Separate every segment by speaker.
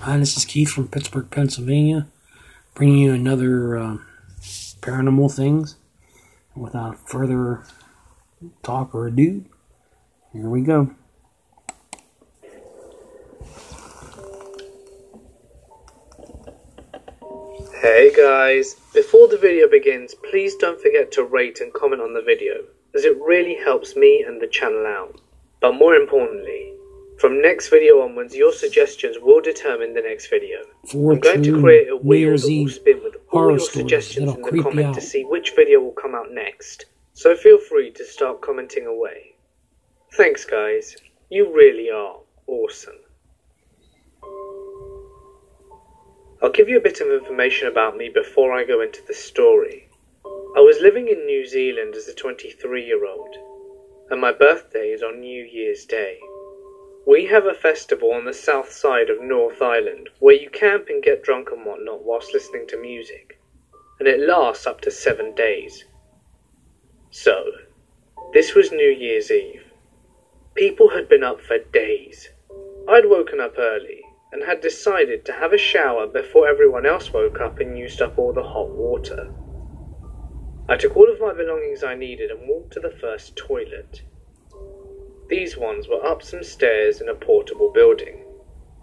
Speaker 1: Hi, this is Keith from Pittsburgh, Pennsylvania, bringing you another uh, paranormal things. Without further talk or ado, here we go.
Speaker 2: Hey guys, before the video begins, please don't forget to rate and comment on the video, as it really helps me and the channel out. But more importantly, from next video onwards, your suggestions will determine the next video.
Speaker 1: Four
Speaker 2: I'm going to create a wheel that will spin with all your suggestions in the comment to see which video will come out next. So feel free to start commenting away. Thanks guys, you really are awesome. I'll give you a bit of information about me before I go into the story. I was living in New Zealand as a 23 year old, and my birthday is on New Year's Day. We have a festival on the south side of North Island where you camp and get drunk and whatnot whilst listening to music, and it lasts up to seven days. So, this was New Year's Eve. People had been up for days. I'd woken up early and had decided to have a shower before everyone else woke up and used up all the hot water. I took all of my belongings I needed and walked to the first toilet. These ones were up some stairs in a portable building.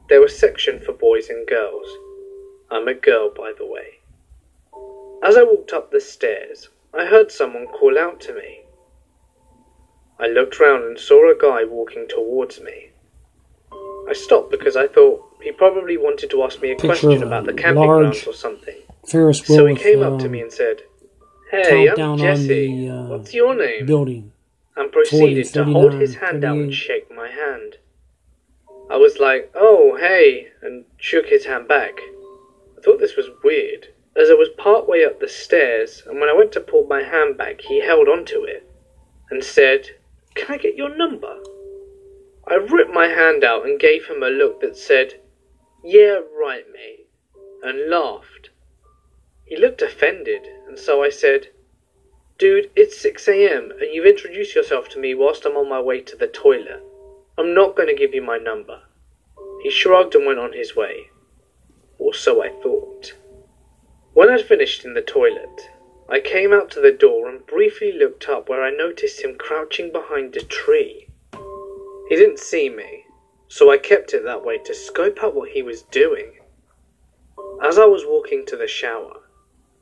Speaker 2: There was section for boys and girls. I'm a girl, by the way. As I walked up the stairs, I heard someone call out to me. I looked round and saw a guy walking towards me. I stopped because I thought he probably wanted to ask me a
Speaker 1: Picture
Speaker 2: question about the camping grounds or something.
Speaker 1: Ferris wheel
Speaker 2: So he came up to me and said, Hey, I'm Jesse.
Speaker 1: the, uh,
Speaker 2: What's your name?
Speaker 1: building.
Speaker 2: And proceeded
Speaker 1: 40,
Speaker 2: to hold his hand out and shake my hand. I was like, oh, hey, and shook his hand back. I thought this was weird, as I was part way up the stairs, and when I went to pull my hand back, he held onto it and said, Can I get your number? I ripped my hand out and gave him a look that said, Yeah, right, mate, and laughed. He looked offended, and so I said, Dude, it's 6 a.m. and you've introduced yourself to me whilst I'm on my way to the toilet. I'm not going to give you my number. He shrugged and went on his way. Or so I thought. When I'd finished in the toilet, I came out to the door and briefly looked up where I noticed him crouching behind a tree. He didn't see me, so I kept it that way to scope out what he was doing. As I was walking to the shower,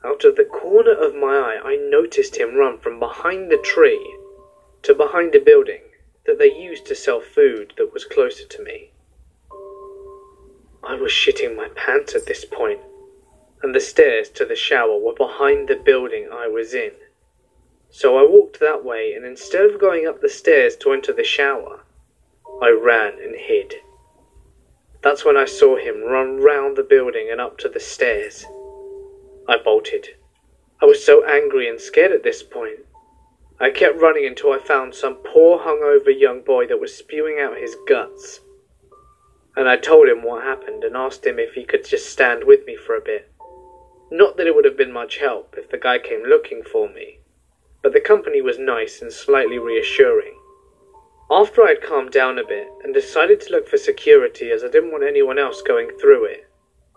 Speaker 2: out of the corner of my eye, I noticed him run from behind the tree to behind a building that they used to sell food that was closer to me. I was shitting my pants at this point, and the stairs to the shower were behind the building I was in. So I walked that way, and instead of going up the stairs to enter the shower, I ran and hid. That's when I saw him run round the building and up to the stairs. I bolted. I was so angry and scared at this point. I kept running until I found some poor hungover young boy that was spewing out his guts. And I told him what happened and asked him if he could just stand with me for a bit. Not that it would have been much help if the guy came looking for me, but the company was nice and slightly reassuring. After I'd calmed down a bit and decided to look for security as I didn't want anyone else going through it,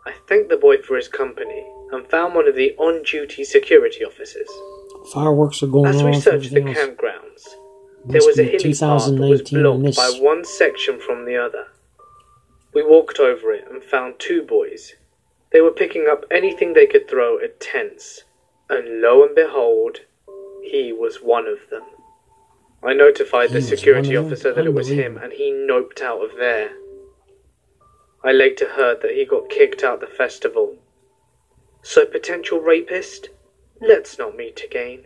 Speaker 2: I thanked the boy for his company and found one of the on duty security officers.
Speaker 1: Fireworks are going
Speaker 2: As we searched the
Speaker 1: else.
Speaker 2: campgrounds, there was a hilly path that was
Speaker 1: 2019
Speaker 2: blocked
Speaker 1: and
Speaker 2: by one section from the other. We walked over it and found two boys. They were picking up anything they could throw at tents, and lo and behold, he was one of them. I notified
Speaker 1: He
Speaker 2: the security
Speaker 1: one of them?
Speaker 2: officer that it was him, and he noped out of there. I later heard that he got kicked out the festival. So, potential rapist, let's not meet again.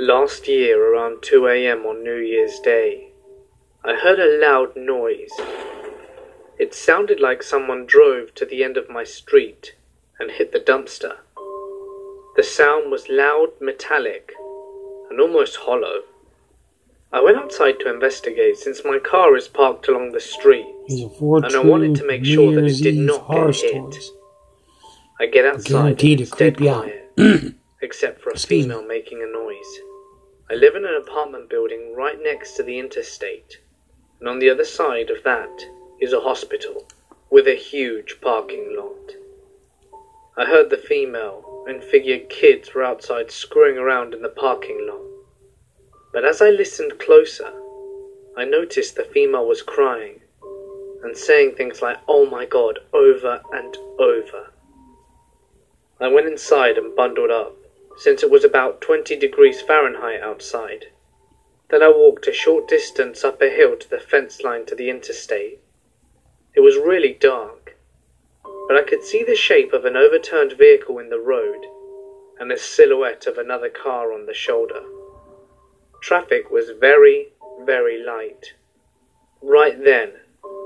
Speaker 2: Last year, around 2 a.m. on New Year's Day, I heard a loud noise. It sounded like someone drove to the end of my street and hit the dumpster. The sound was loud, metallic, and almost hollow. I went outside to investigate since my car is parked along the street
Speaker 1: These are four
Speaker 2: and I wanted to make sure that it did not get hit. I get outside
Speaker 1: Guaranteed to creep you out.
Speaker 2: quiet, except for a
Speaker 1: Excuse me.
Speaker 2: female making a noise. I live in an apartment building right next to the interstate. and on the other side of that is a hospital with a huge parking lot. I heard the female and figured kids were outside screwing around in the parking lot. But as I listened closer, I noticed the female was crying and saying things like, oh my god, over and over. I went inside and bundled up, since it was about 20 degrees Fahrenheit outside. Then I walked a short distance up a hill to the fence line to the interstate. It was really dark, but I could see the shape of an overturned vehicle in the road and the silhouette of another car on the shoulder. Traffic was very, very light. Right then,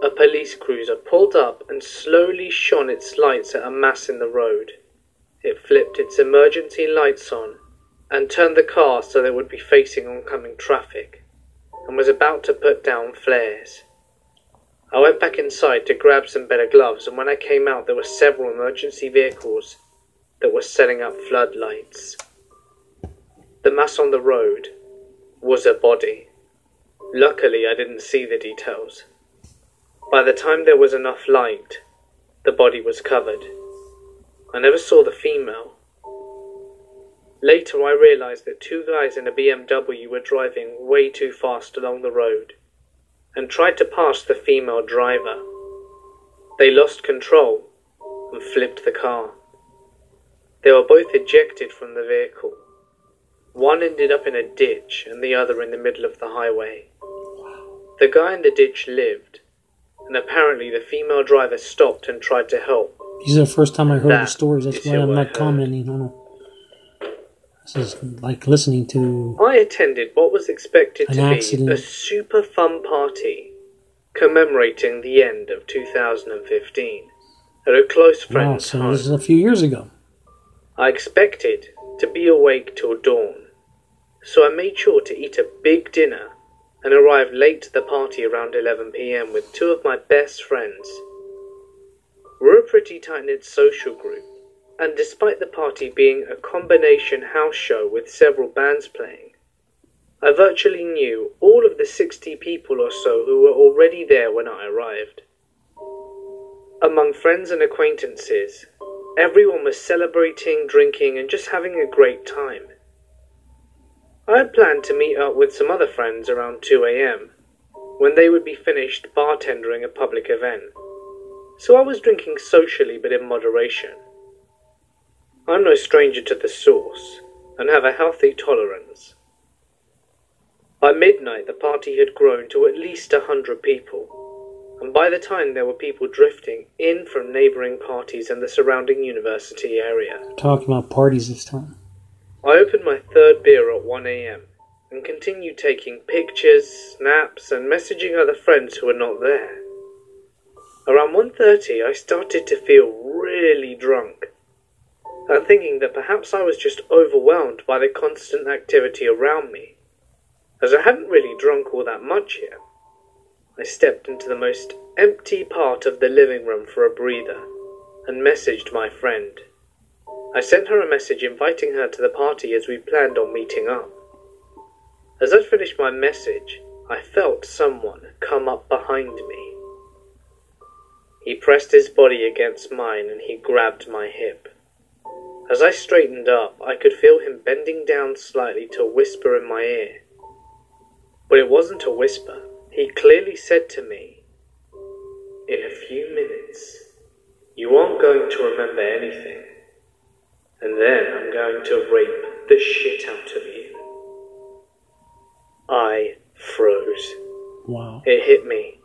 Speaker 2: a police cruiser pulled up and slowly shone its lights at a mass in the road. It flipped its emergency lights on and turned the car so that it would be facing oncoming traffic, and was about to put down flares. I went back inside to grab some better gloves, and when I came out, there were several emergency vehicles that were setting up floodlights. The mass on the road was a body. Luckily, I didn't see the details. By the time there was enough light, the body was covered. I never saw the female, Later, I realized that two guys in a BMW were driving way too fast along the road and tried to pass the female driver. They lost control and flipped the car. They were both ejected from the vehicle. One ended up in a ditch and the other in the middle of the highway. The guy in the ditch lived, and apparently the female driver stopped and tried to help.
Speaker 1: These are the first time I heard
Speaker 2: That
Speaker 1: the stories. That's why I'm not commenting on. This is like listening to.
Speaker 2: I attended what was expected to be a super fun party commemorating the end of 2015 at a close
Speaker 1: Wow,
Speaker 2: friend's
Speaker 1: so
Speaker 2: home.
Speaker 1: this is a few years ago.
Speaker 2: I expected to be awake till dawn, so I made sure to eat a big dinner and arrived late to the party around 11 pm with two of my best friends. We're a pretty tight knit social group, and despite the party being a combination house show with several bands playing, I virtually knew all of the 60 people or so who were already there when I arrived. Among friends and acquaintances, everyone was celebrating, drinking, and just having a great time. I had planned to meet up with some other friends around 2 am, when they would be finished bartendering a public event, so I was drinking socially but in moderation. I'm no stranger to the sauce, and have a healthy tolerance. By midnight, the party had grown to at least a hundred people, and by the time there were people drifting in from neighbouring parties and the surrounding university area.
Speaker 1: Talking about parties this time.
Speaker 2: I opened my third beer at 1am and continued taking pictures, snaps, and messaging other friends who were not there. Around 1.30 I started to feel really drunk, and thinking that perhaps I was just overwhelmed by the constant activity around me, as I hadn't really drunk all that much yet. I stepped into the most empty part of the living room for a breather and messaged my friend. I sent her a message inviting her to the party as we planned on meeting up. As I finished my message, I felt someone come up behind me. He pressed his body against mine and he grabbed my hip. As I straightened up, I could feel him bending down slightly to whisper in my ear. But it wasn't a whisper. He clearly said to me, In a few minutes, you aren't going to remember anything. And then I'm going to rape the shit out of you. I froze.
Speaker 1: Wow.
Speaker 2: It hit me.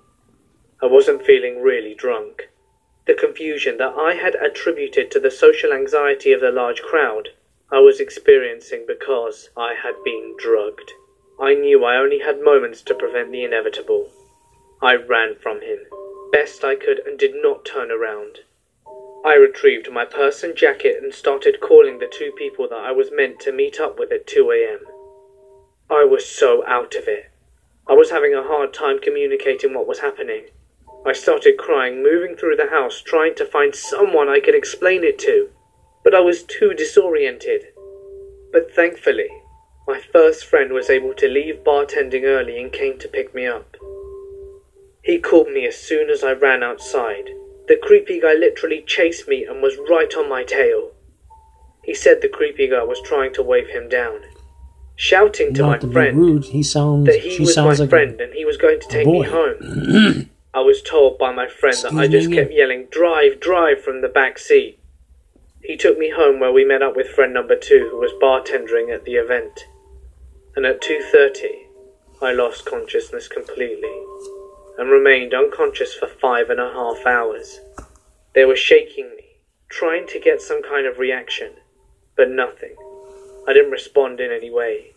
Speaker 2: I wasn't feeling really drunk. The confusion that I had attributed to the social anxiety of the large crowd, I was experiencing because I had been drugged. I knew I only had moments to prevent the inevitable. I ran from him, best I could, and did not turn around. I retrieved my purse and jacket and started calling the two people that I was meant to meet up with at 2 a.m. I was so out of it. I was having a hard time communicating what was happening. I started crying, moving through the house, trying to find someone I could explain it to, but I was too disoriented. But thankfully, my first friend was able to leave bartending early and came to pick me up. He caught me as soon as I ran outside. The creepy guy literally chased me and was right on my tail. He said the creepy guy was trying to wave him down, shouting to
Speaker 1: Not
Speaker 2: my
Speaker 1: to
Speaker 2: friend
Speaker 1: rude, he sounds.
Speaker 2: that he
Speaker 1: she
Speaker 2: was my
Speaker 1: like a-
Speaker 2: friend and he was going to take me home. I was told by my friend that I just
Speaker 1: me
Speaker 2: kept yelling, Drive, drive from the back seat. He took me home where we met up with friend number two who was bartending at the event. And at 2.30, I lost consciousness completely and remained unconscious for five and a half hours. They were shaking me, trying to get some kind of reaction, but nothing. I didn't respond in any way.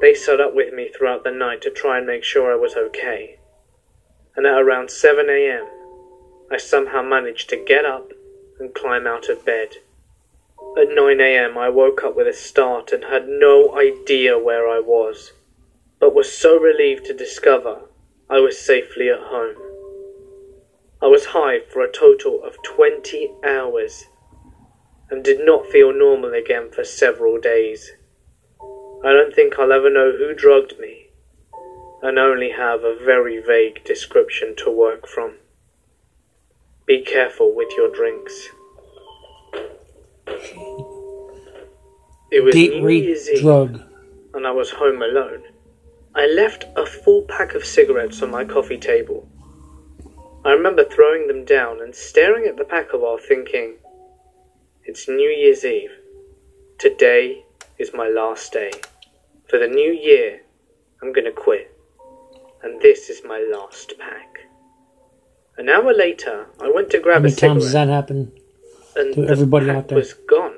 Speaker 2: They sat up with me throughout the night to try and make sure I was okay. And at around 7 a.m., I somehow managed to get up and climb out of bed. At 9 a.m., I woke up with a start and had no idea where I was, but was so relieved to discover I was safely at home. I was high for a total of 20 hours and did not feel normal again for several days. I don't think I'll ever know who drugged me, and only have a very vague description to work from. Be careful with your drinks. It was
Speaker 1: Date
Speaker 2: New
Speaker 1: rape
Speaker 2: Year's Eve,
Speaker 1: drug.
Speaker 2: and I was home alone. I left a full pack of cigarettes on my coffee table. I remember throwing them down and staring at the pack a while, thinking, It's New Year's Eve. Today is my last day. For the new year, I'm gonna quit. And this is my last pack. An hour later, I went to
Speaker 1: How
Speaker 2: grab a
Speaker 1: many times
Speaker 2: cigarette
Speaker 1: does that happen?
Speaker 2: and
Speaker 1: to
Speaker 2: the
Speaker 1: everybody
Speaker 2: pack
Speaker 1: out there?
Speaker 2: was gone.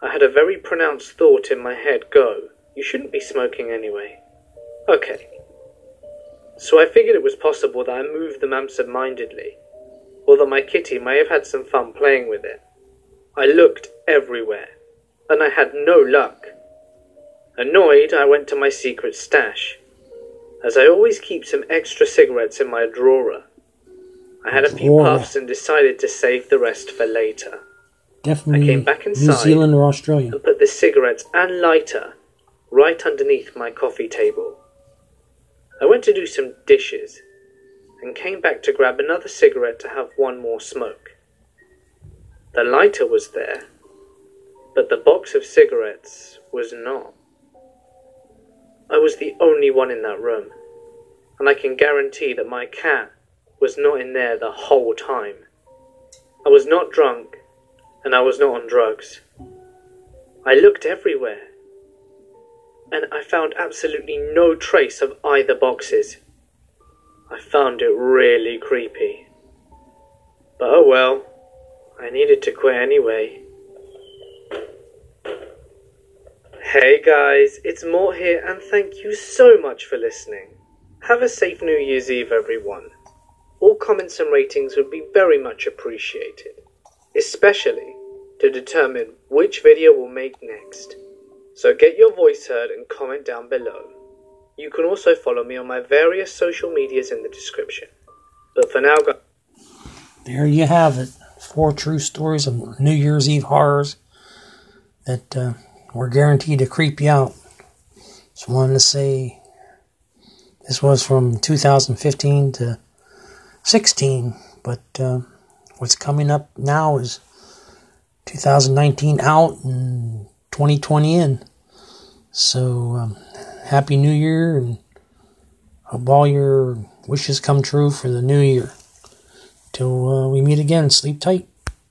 Speaker 2: I had a very pronounced thought in my head go, you shouldn't be smoking anyway. Okay. So I figured it was possible that I moved them absent-mindedly, or that my kitty may have had some fun playing with it. I looked everywhere, and I had no luck. Annoyed, I went to my secret stash, as I always keep some extra cigarettes in my drawer. I had a few
Speaker 1: Drawer.
Speaker 2: puffs and decided to save the rest for later.
Speaker 1: Definitely
Speaker 2: I came back
Speaker 1: New
Speaker 2: inside.
Speaker 1: Zealand or Australia.
Speaker 2: and put the cigarettes and lighter right underneath my coffee table. I went to do some dishes and came back to grab another cigarette to have one more smoke. The lighter was there, but the box of cigarettes was not. I was the only one in that room, and I can guarantee that my cat was not in there the whole time. I was not drunk, and I was not on drugs. I looked everywhere, and I found absolutely no trace of either boxes. I found it really creepy. But oh well, I needed to quit anyway. Hey guys, it's Mort here, and thank you so much for listening. Have a safe New Year's Eve, everyone. All comments and ratings would be very much appreciated, especially to determine which video we'll make next. So get your voice heard and comment down below. You can also follow me on my various social medias in the description. But for now, guys.
Speaker 1: There you have it. Four true stories of New Year's Eve horrors that uh, were guaranteed to creep you out. Just wanted to say this was from 2015 to 16, but uh, what's coming up now is 2019 out and 2020 in. So, um, Happy New Year and hope all your wishes come true for the new year. Till uh, we meet again, sleep tight.